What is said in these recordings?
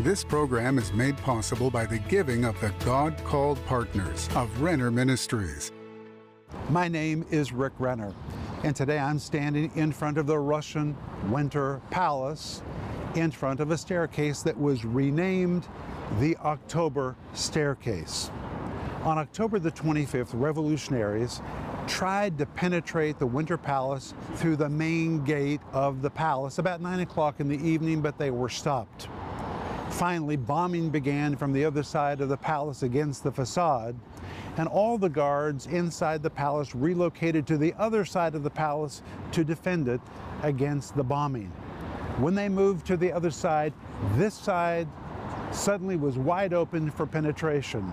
This program is made possible by the giving of the God called partners of Renner Ministries. My name is Rick Renner, and today I'm standing in front of the Russian Winter Palace, in front of a staircase that was renamed the October Staircase. On October the 25th, revolutionaries tried to penetrate the Winter Palace through the main gate of the palace about 9 o'clock in the evening, but they were stopped. Finally, bombing began from the other side of the palace against the facade, and all the guards inside the palace relocated to the other side of the palace to defend it against the bombing. When they moved to the other side, this side suddenly was wide open for penetration.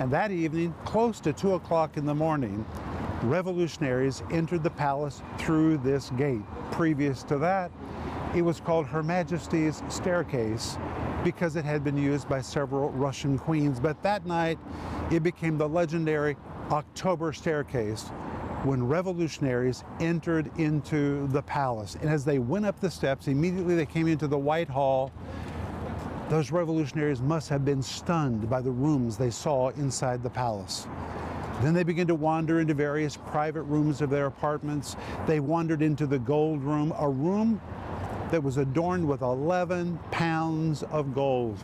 And that evening, close to 2 o'clock in the morning, revolutionaries entered the palace through this gate. Previous to that, it was called Her Majesty's Staircase because it had been used by several Russian queens. But that night, it became the legendary October Staircase when revolutionaries entered into the palace. And as they went up the steps, immediately they came into the White Hall. Those revolutionaries must have been stunned by the rooms they saw inside the palace. Then they began to wander into various private rooms of their apartments. They wandered into the gold room, a room that was adorned with 11 pounds of gold.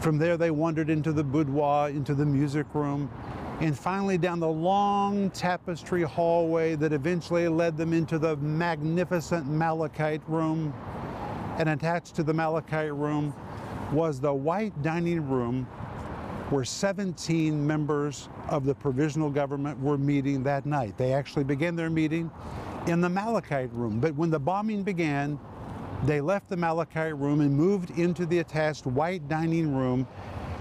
From there, they wandered into the boudoir, into the music room, and finally down the long tapestry hallway that eventually led them into the magnificent Malachite room. And attached to the Malachite room was the white dining room where 17 members of the provisional government were meeting that night. They actually began their meeting in the Malachite room. But when the bombing began, they left the Malachite room and moved into the attached white dining room,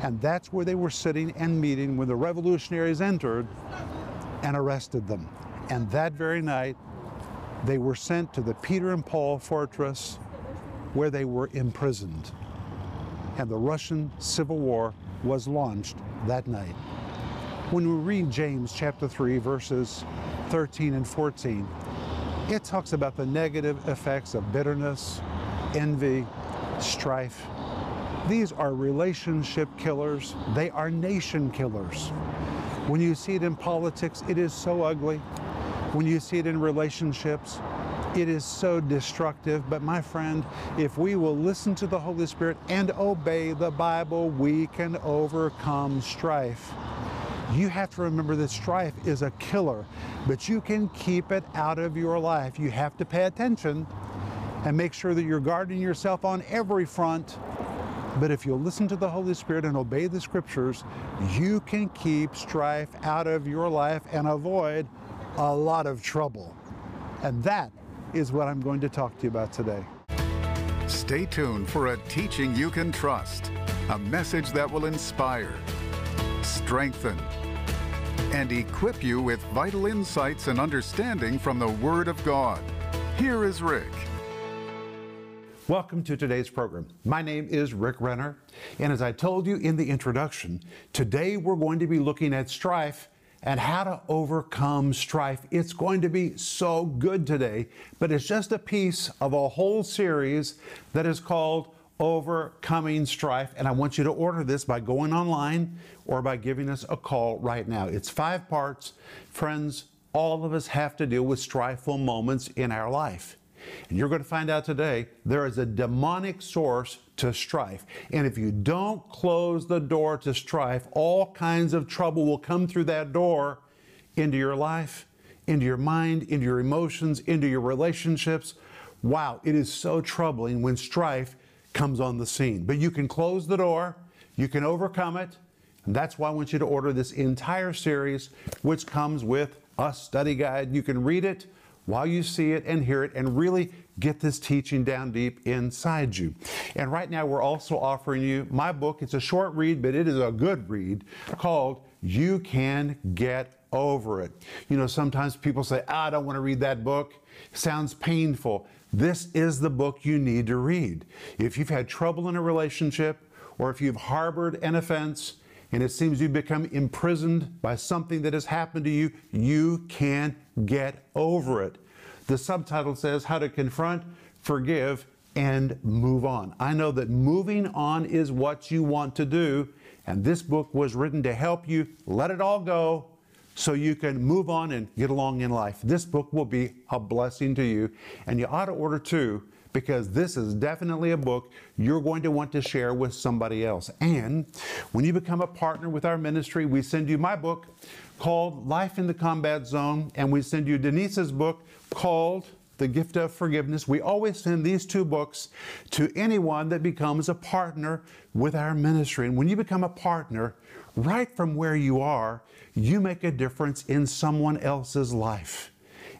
and that's where they were sitting and meeting when the revolutionaries entered and arrested them. And that very night, they were sent to the Peter and Paul fortress where they were imprisoned. And the Russian Civil War was launched that night. When we read James chapter 3, verses 13 and 14, it talks about the negative effects of bitterness, envy, strife. These are relationship killers, they are nation killers. When you see it in politics, it is so ugly. When you see it in relationships, it is so destructive. But my friend, if we will listen to the Holy Spirit and obey the Bible, we can overcome strife. You have to remember that strife is a killer, but you can keep it out of your life. You have to pay attention and make sure that you're guarding yourself on every front. But if you'll listen to the Holy Spirit and obey the scriptures, you can keep strife out of your life and avoid a lot of trouble. And that is what I'm going to talk to you about today. Stay tuned for a teaching you can trust, a message that will inspire, strengthen, and equip you with vital insights and understanding from the Word of God. Here is Rick. Welcome to today's program. My name is Rick Renner, and as I told you in the introduction, today we're going to be looking at strife and how to overcome strife. It's going to be so good today, but it's just a piece of a whole series that is called Overcoming Strife. And I want you to order this by going online or by giving us a call right now. It's five parts. Friends, all of us have to deal with strifeful moments in our life. And you're going to find out today there is a demonic source to strife. And if you don't close the door to strife, all kinds of trouble will come through that door into your life, into your mind, into your emotions, into your relationships. Wow, it is so troubling when strife comes on the scene. But you can close the door, you can overcome it. And that's why I want you to order this entire series, which comes with a study guide. You can read it while you see it and hear it and really get this teaching down deep inside you. And right now, we're also offering you my book. It's a short read, but it is a good read called You Can Get Over It. You know, sometimes people say, ah, I don't want to read that book. It sounds painful. This is the book you need to read. If you've had trouble in a relationship or if you've harbored an offense, and it seems you've become imprisoned by something that has happened to you, you can get over it. The subtitle says How to Confront, Forgive, and move on. I know that moving on is what you want to do, and this book was written to help you let it all go so you can move on and get along in life. This book will be a blessing to you, and you ought to order two because this is definitely a book you're going to want to share with somebody else. And when you become a partner with our ministry, we send you my book called Life in the Combat Zone, and we send you Denise's book called the gift of forgiveness. We always send these two books to anyone that becomes a partner with our ministry. And when you become a partner, right from where you are, you make a difference in someone else's life.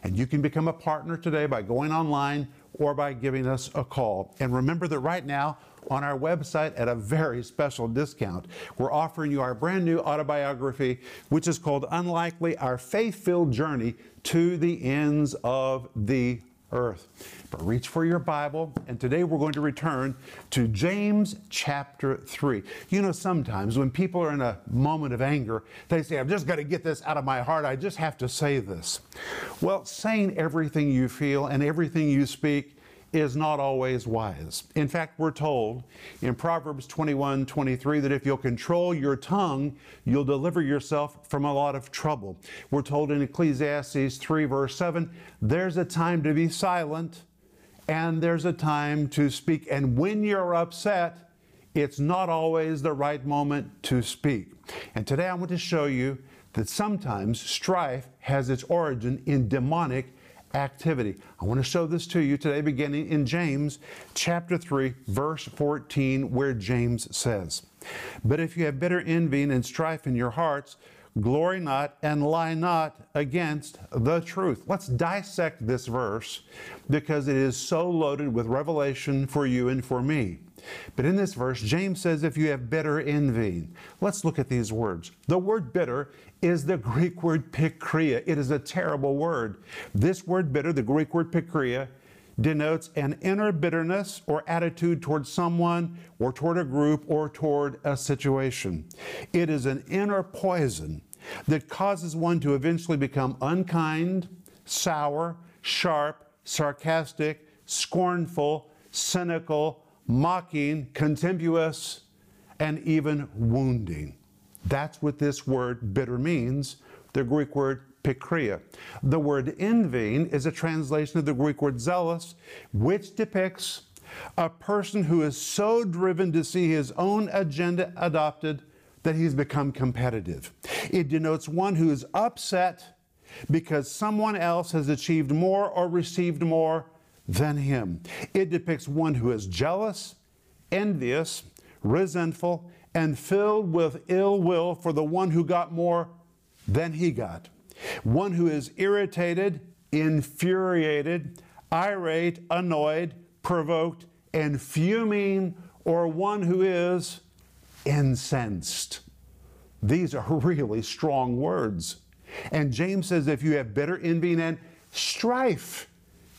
And you can become a partner today by going online or by giving us a call. And remember that right now, on our website at a very special discount. We're offering you our brand new autobiography, which is called Unlikely Our Faith Filled Journey to the Ends of the Earth. But reach for your Bible, and today we're going to return to James chapter 3. You know, sometimes when people are in a moment of anger, they say, I've just got to get this out of my heart. I just have to say this. Well, saying everything you feel and everything you speak is not always wise. In fact, we're told in Proverbs 21 23 that if you'll control your tongue, you'll deliver yourself from a lot of trouble. We're told in Ecclesiastes 3, verse 7, there's a time to be silent and there's a time to speak. And when you're upset, it's not always the right moment to speak. And today I want to show you that sometimes strife has its origin in demonic activity. I want to show this to you today, beginning in James chapter 3, verse 14, where James says, But if you have bitter envy and strife in your hearts, glory not and lie not against the truth. Let's dissect this verse because it is so loaded with revelation for you and for me. But in this verse, James says, if you have bitter envy, let's look at these words. The word bitter is the Greek word pikria. It is a terrible word. This word bitter, the Greek word pikria, denotes an inner bitterness or attitude toward someone or toward a group or toward a situation. It is an inner poison that causes one to eventually become unkind, sour, sharp, sarcastic, scornful, cynical, mocking, contemptuous, and even wounding. That's what this word bitter means, the Greek word pikria. The word envying is a translation of the Greek word zelos, which depicts a person who is so driven to see his own agenda adopted that he's become competitive. It denotes one who is upset because someone else has achieved more or received more than him. It depicts one who is jealous, envious, resentful, and filled with ill will for the one who got more than he got. One who is irritated, infuriated, irate, annoyed, provoked, and fuming, or one who is incensed. These are really strong words. And James says if you have bitter envy and strife,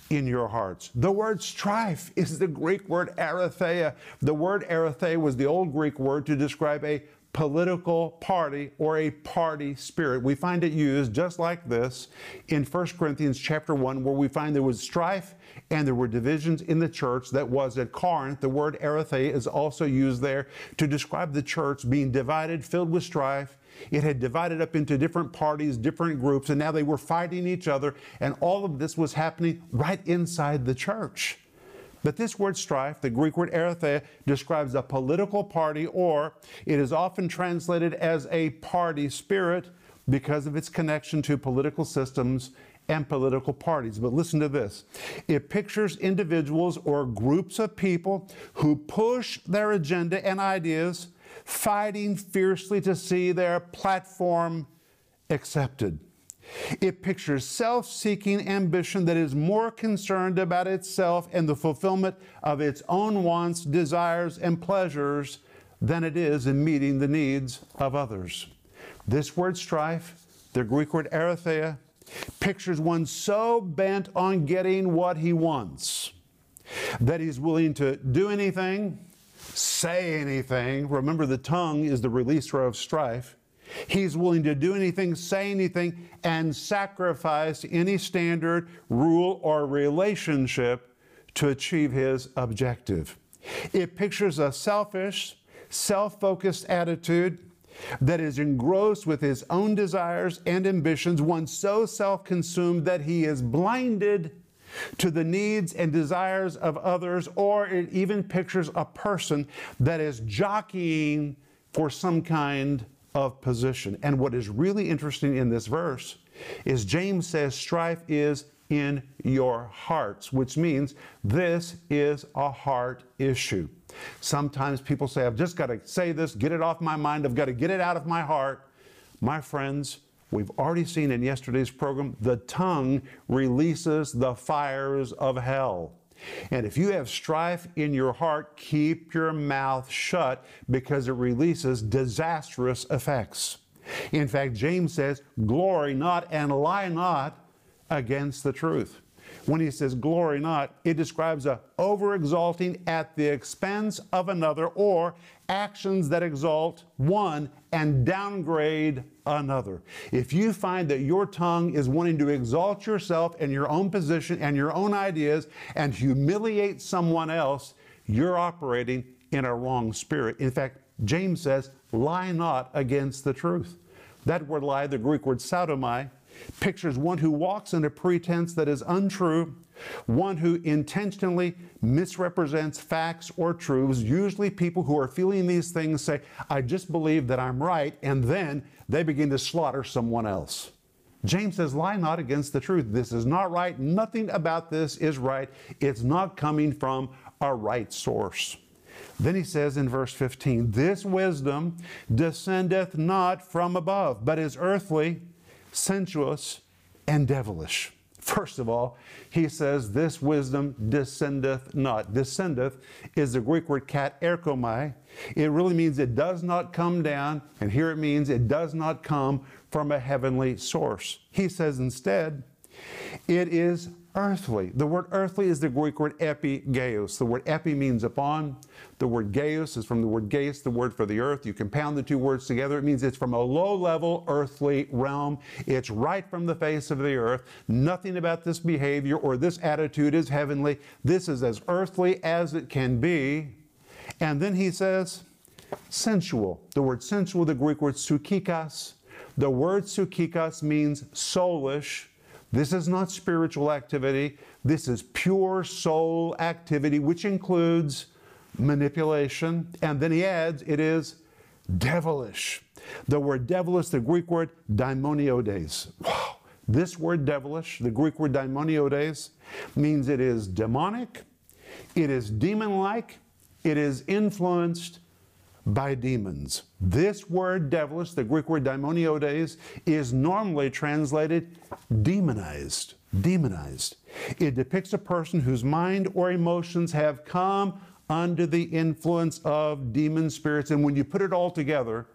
in your hearts. The word strife is the Greek word eritheia. The word eritheia was the old Greek word to describe a political party or a party spirit. We find it used just like this in 1 Corinthians chapter 1 where we find there was strife and there were divisions in the church that was at Corinth. The word eritheia is also used there to describe the church being divided, filled with strife, it had divided up into different parties, different groups, and now they were fighting each other. And all of this was happening right inside the church. But this word strife, the Greek word eritheia, describes a political party, or it is often translated as a party spirit because of its connection to political systems and political parties. But listen to this it pictures individuals or groups of people who push their agenda and ideas fighting fiercely to see their platform accepted. It pictures self seeking ambition that is more concerned about itself and the fulfillment of its own wants, desires, and pleasures than it is in meeting the needs of others. This word strife, the Greek word eritheia, pictures one so bent on getting what he wants that he's willing to do anything, say anything. Remember, the tongue is the releaser of strife. He's willing to do anything, say anything, and sacrifice any standard, rule, or relationship to achieve his objective. It pictures a selfish, self focused attitude that is engrossed with his own desires and ambitions, one so self consumed that he is blinded to the needs and desires of others, or it even pictures a person that is jockeying for some kind of position. And what is really interesting in this verse is James says strife is in your hearts, which means this is a heart issue. Sometimes people say, I've just got to say this, get it off my mind, I've got to get it out of my heart. My friends, we've already seen in yesterday's program, the tongue releases the fires of hell. And if you have strife in your heart, keep your mouth shut because it releases disastrous effects. In fact, James says, Glory not and lie not against the truth. When he says glory not, it describes a over exalting at the expense of another or actions that exalt one and downgrade another. If you find that your tongue is wanting to exalt yourself and your own position and your own ideas and humiliate someone else, you're operating in a wrong spirit. In fact, James says, lie not against the truth. That word lie, the Greek word pseudomai, pictures one who walks in a pretense that is untrue, one who intentionally misrepresents facts or truths. Usually, people who are feeling these things say, I just believe that I'm right, and then they begin to slaughter someone else. James says, Lie not against the truth. This is not right. Nothing about this is right. It's not coming from a right source. Then he says in verse 15, This wisdom descendeth not from above, but is earthly sensuous, and devilish. First of all, he says, This wisdom descendeth not. Descendeth is the Greek word katerchomai. It really means it does not come down, and here it means it does not come from a heavenly source. He says instead, it is earthly. The word earthly is the Greek word epigeos. The word epi means upon. The word geos is from the word geis, the word for the earth. You compound the two words together. It means it's from a low level earthly realm. It's right from the face of the earth. Nothing about this behavior or this attitude is heavenly. This is as earthly as it can be. And then he says, sensual. The word sensual, the Greek word psychikos. The word psychikos means soulish this is not spiritual activity. This is pure soul activity, which includes manipulation. And then he adds, it is devilish. The word devilish, the Greek word daimoniodes. Wow. This word devilish, the Greek word daimoniodes, means it is demonic, it is demon like, it is influenced by demons. This word devilish, the Greek word daimoniodes, is normally translated demonized. Demonized. It depicts a person whose mind or emotions have come under the influence of demon spirits. And when you put it all together,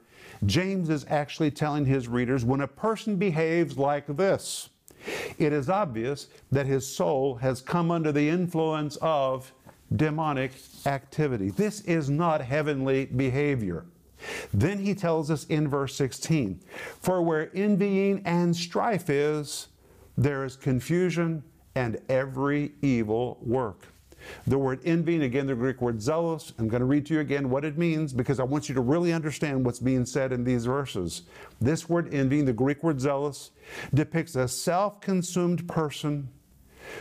James is actually telling his readers when a person behaves like this, it is obvious that his soul has come under the influence of demonic activity. This is not heavenly behavior. Then he tells us in verse 16 For where envying and strife is, there is confusion and every evil work. The word envying, again, the Greek word zelos, I'm going to read to you again what it means because I want you to really understand what's being said in these verses. This word envying, the Greek word zelos, depicts a self consumed person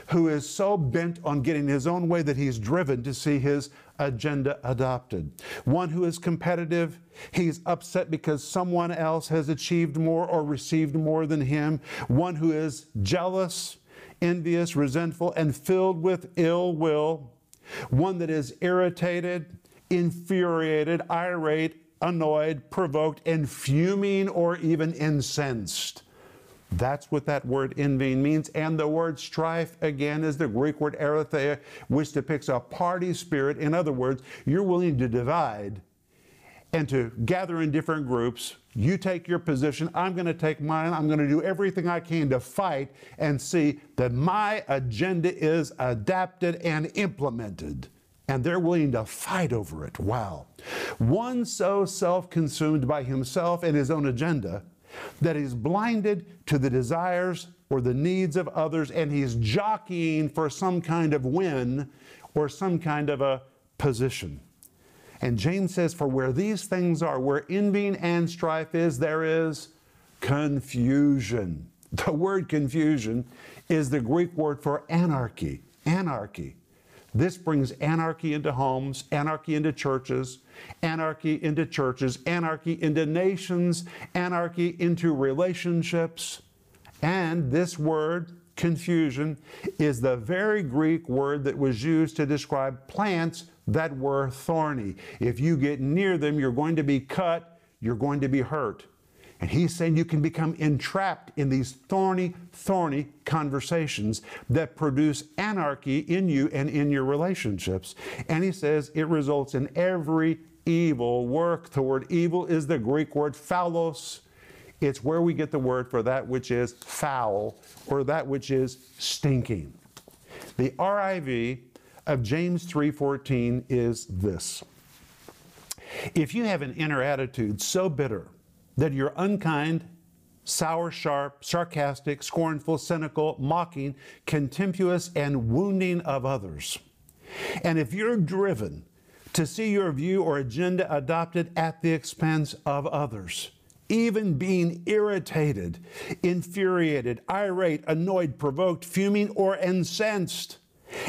who is so bent on getting his own way that he's driven to see his agenda adopted. One who is competitive, he's upset because someone else has achieved more or received more than him. One who is jealous, envious, resentful, and filled with ill will. One that is irritated, infuriated, irate, annoyed, provoked, and fuming or even incensed. That's what that word envying means. And the word strife, again, is the Greek word eritheia, which depicts a party spirit. In other words, you're willing to divide and to gather in different groups. You take your position, I'm going to take mine. I'm going to do everything I can to fight and see that my agenda is adapted and implemented. And they're willing to fight over it. Wow. One so self consumed by himself and his own agenda that he's blinded to the desires or the needs of others and he's jockeying for some kind of win or some kind of a position. And James says, For where these things are, where envying and strife is, there is confusion. The word confusion is the Greek word for anarchy. Anarchy. This brings anarchy into homes, anarchy into churches, anarchy into churches, anarchy into nations, anarchy into relationships. And this word, confusion, is the very Greek word that was used to describe plants that were thorny. If you get near them, you're going to be cut, you're going to be hurt. And he's saying you can become entrapped in these thorny, thorny conversations that produce anarchy in you and in your relationships. And he says it results in every evil work. The word evil is the Greek word phaulos. It's where we get the word for that which is foul or that which is stinking. The RIV of James 3:14 is this. If you have an inner attitude so bitter that you're unkind, sour, sharp, sarcastic, scornful, cynical, mocking, contemptuous, and wounding of others. And if you're driven to see your view or agenda adopted at the expense of others, even being irritated, infuriated, irate, annoyed, provoked, fuming, or incensed,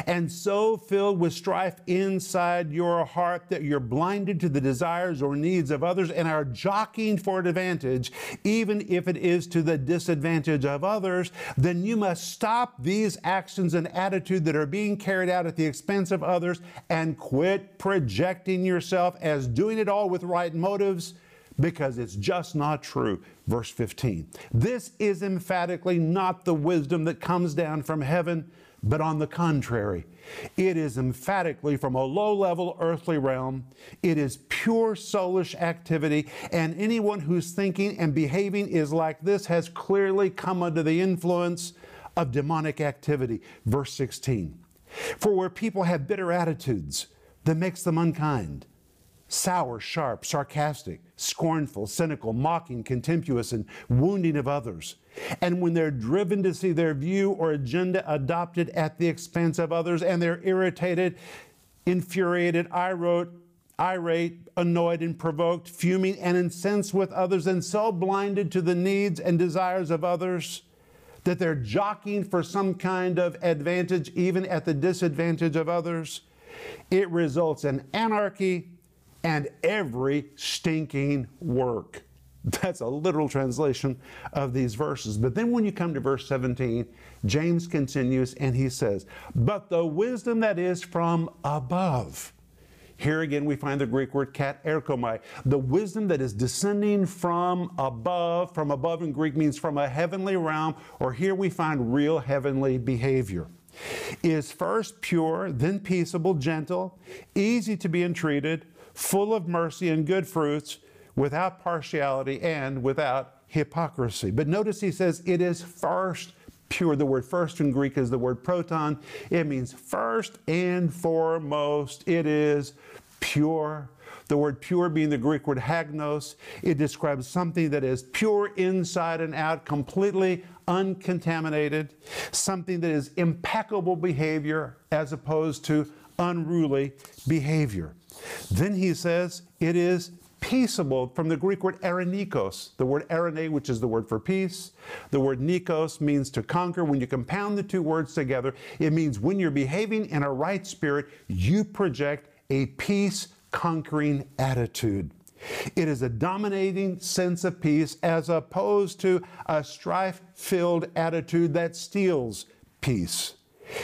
and so filled with strife inside your heart that you're blinded to the desires or needs of others and are jockeying for an advantage, even if it is to the disadvantage of others, then you must stop these actions and attitude that are being carried out at the expense of others and quit projecting yourself as doing it all with right motives because it's just not true. Verse 15. This is emphatically not the wisdom that comes down from heaven but on the contrary, it is emphatically from a low level earthly realm. It is pure soulish activity, and anyone whose thinking and behaving is like this has clearly come under the influence of demonic activity. Verse 16. For where people have bitter attitudes that makes them unkind, sour, sharp, sarcastic, scornful, cynical, mocking, contemptuous, and wounding of others. And when they're driven to see their view or agenda adopted at the expense of others, and they're irritated, infuriated, irate, irate, annoyed, and provoked, fuming and incensed with others, and so blinded to the needs and desires of others that they're jockeying for some kind of advantage, even at the disadvantage of others, it results in anarchy, and every stinking work. That's a literal translation of these verses. But then when you come to verse 17, James continues and he says, But the wisdom that is from above. Here again, we find the Greek word katerchomai. The wisdom that is descending from above, from above in Greek means from a heavenly realm, or here we find real heavenly behavior. Is first pure, then peaceable, gentle, easy to be entreated, full of mercy and good fruits, without partiality and without hypocrisy. But notice he says it is first pure. The word first in Greek is the word proton. It means first and foremost, it is pure. The word pure being the Greek word hagnos, it describes something that is pure inside and out, completely uncontaminated, something that is impeccable behavior as opposed to unruly behavior. Then he says it is peaceable from the Greek word erenikos, the word erene, which is the word for peace. The word nikos means to conquer. When you compound the two words together, it means when you're behaving in a right spirit, you project a peace conquering attitude. It is a dominating sense of peace as opposed to a strife filled attitude that steals peace.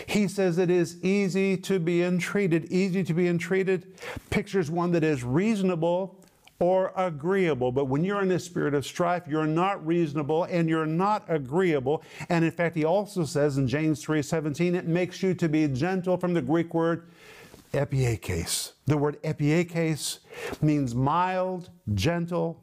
He says it is easy to be entreated. Easy to be entreated pictures one that is reasonable or agreeable. But when you're in a spirit of strife, you're not reasonable and you're not agreeable. And in fact, he also says in James 3:17, it makes you to be gentle from the Greek word epiekes. The word epiekes means mild, gentle,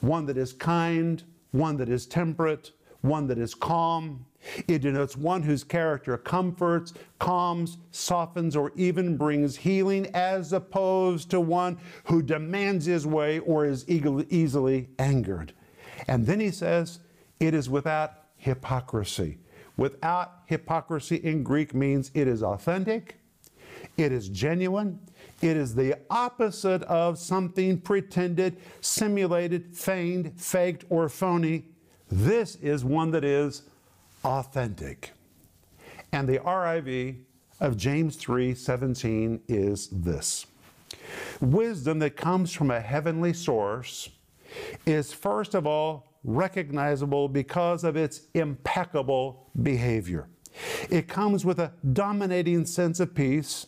one that is kind, one that is temperate, one that is calm. It denotes one whose character comforts, calms, softens, or even brings healing, as opposed to one who demands his way or is easily angered. And then he says, it is without hypocrisy. Without hypocrisy in Greek means it is authentic, it is genuine, it is the opposite of something pretended, simulated, feigned, faked, or phony. This is one that is authentic. And the RIV of James 3:17 is this. Wisdom that comes from a heavenly source is first of all recognizable because of its impeccable behavior. It comes with a dominating sense of peace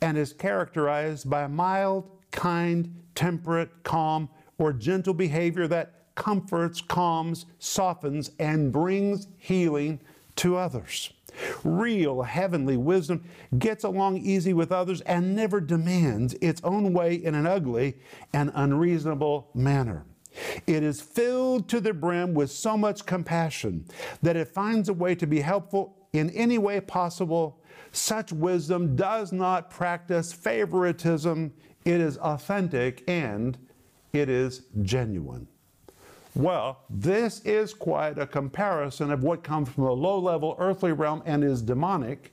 and is characterized by mild, kind, temperate, calm, or gentle behavior that comforts, calms, softens, and brings healing to others. Real heavenly wisdom gets along easy with others and never demands its own way in an ugly and unreasonable manner. It is filled to the brim with so much compassion that it finds a way to be helpful in any way possible. Such wisdom does not practice favoritism, it is authentic and it is genuine. Well, this is quite a comparison of what comes from a low level earthly realm and is demonic,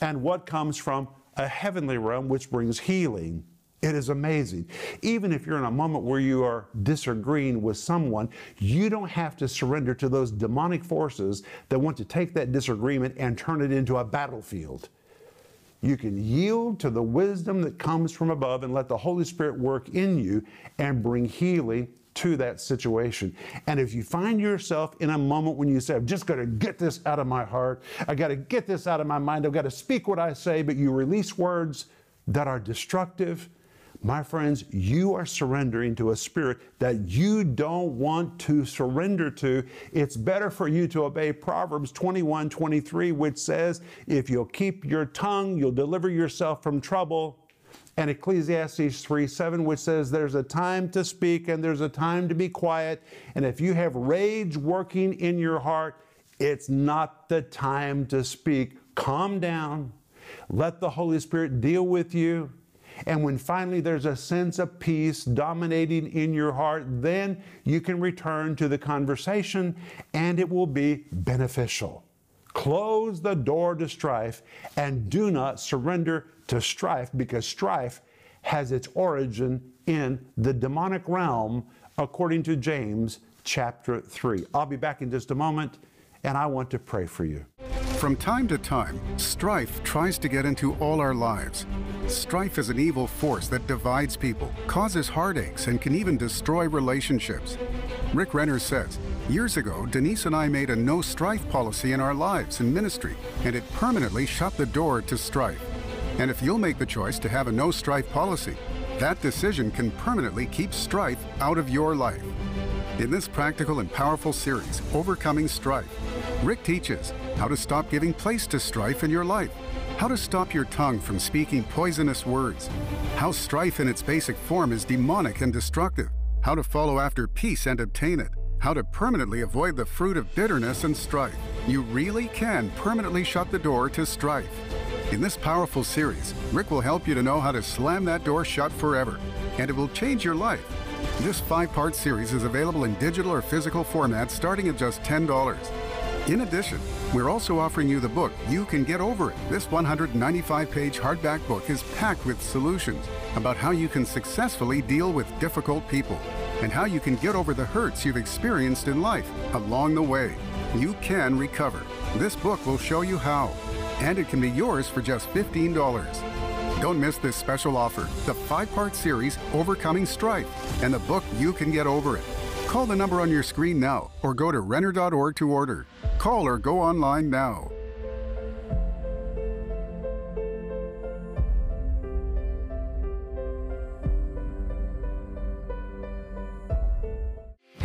and what comes from a heavenly realm which brings healing it is amazing. Even if you're in a moment where you are disagreeing with someone, you don't have to surrender to those demonic forces that want to take that disagreement and turn it into a battlefield. You can yield to the wisdom that comes from above and let the Holy Spirit work in you and bring healing to that situation. And if you find yourself in a moment when you say, I've just got to get this out of my heart, I got to get this out of my mind, I've got to speak what I say, but you release words that are destructive, my friends, you are surrendering to a spirit that you don't want to surrender to. It's better for you to obey Proverbs 21 23, which says, If you'll keep your tongue, you'll deliver yourself from trouble. And Ecclesiastes 3 7, which says, There's a time to speak and there's a time to be quiet. And if you have rage working in your heart, it's not the time to speak. Calm down. Let the Holy Spirit deal with you. And when finally there's a sense of peace dominating in your heart, then you can return to the conversation and it will be beneficial. Close the door to strife and do not surrender to strife because strife has its origin in the demonic realm according to James chapter 3. I'll be back in just a moment and I want to pray for you. From time to time, strife tries to get into all our lives. Strife is an evil force that divides people, causes heartaches, and can even destroy relationships. Rick Renner says, Years ago, Denise and I made a no strife policy in our lives and ministry, and it permanently shut the door to strife. And if you'll make the choice to have a no strife policy, that decision can permanently keep strife out of your life. In this practical and powerful series, Overcoming Strife, Rick teaches how to stop giving place to strife in your life, how to stop your tongue from speaking poisonous words, how strife in its basic form is demonic and destructive, how to follow after peace and obtain it, how to permanently avoid the fruit of bitterness and strife. You really can permanently shut the door to strife. In this powerful series, Rick will help you to know how to slam that door shut forever, and it will change your life. This five part series is available in digital or physical format starting at just $10. In addition, we're also offering you the book, You Can Get Over It. This 195 page hardback book is packed with solutions about how you can successfully deal with difficult people and how you can get over the hurts you've experienced in life along the way. You can recover. This book will show you how, and it can be yours for just $15. Don't miss this special offer the five part series, Overcoming Strife, and the book You Can Get Over It. Call the number on your screen now or go to Renner.org to order. Call or go online now.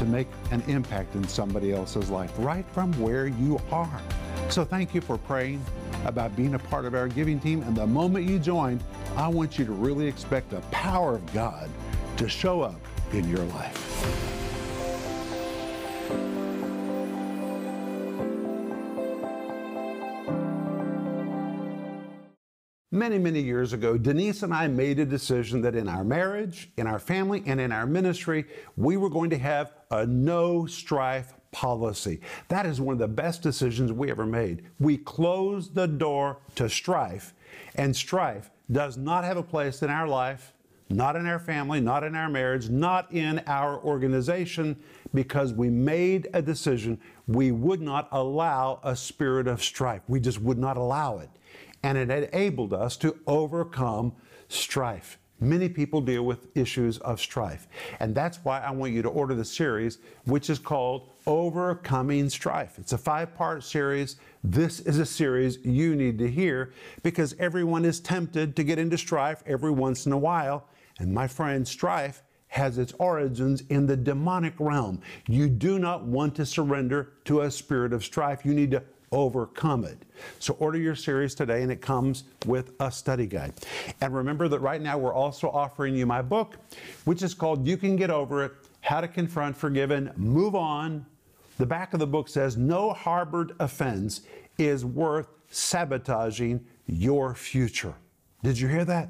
to make an impact in somebody else's life right from where you are. So thank you for praying about being a part of our giving team. And the moment you join, I want you to really expect the power of God to show up in your life. Many, many years ago, Denise and I made a decision that in our marriage, in our family, and in our ministry, we were going to have a no strife policy. That is one of the best decisions we ever made. We closed the door to strife, and strife does not have a place in our life, not in our family, not in our marriage, not in our organization, because we made a decision we would not allow a spirit of strife. We just would not allow it and it enabled us to overcome strife. Many people deal with issues of strife. And that's why I want you to order the series, which is called Overcoming Strife. It's a five part series. This is a series you need to hear because everyone is tempted to get into strife every once in a while. And my friend, strife has its origins in the demonic realm. You do not want to surrender to a spirit of strife. You need to overcome it. So order your series today and it comes with a study guide. And remember that right now we're also offering you my book, which is called You Can Get Over It How to Confront, Forgive, and Move On. The back of the book says, No harbored offense is worth sabotaging your future. Did you hear that?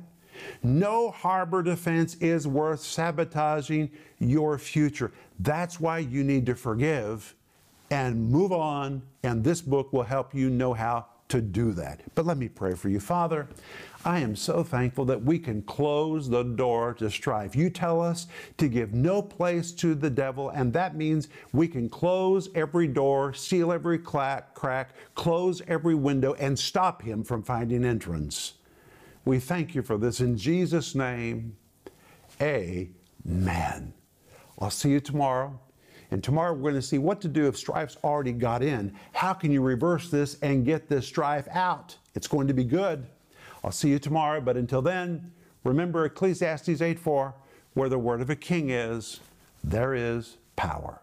No harbored offense is worth sabotaging your future. That's why you need to forgive and move on. And this book will help you know how to do that. But let me pray for you. Father, I am so thankful that we can close the door to strife. You tell us to give no place to the devil, and that means we can close every door, seal every crack, crack close every window, and stop him from finding entrance. We thank you for this in Jesus' name. Amen. I'll see you tomorrow. And tomorrow we're going to see what to do if strife's already got in. How can you reverse this and get this strife out? It's going to be good. I'll see you tomorrow, but until then, remember Ecclesiastes 8 4, where the word of a king is, there is power.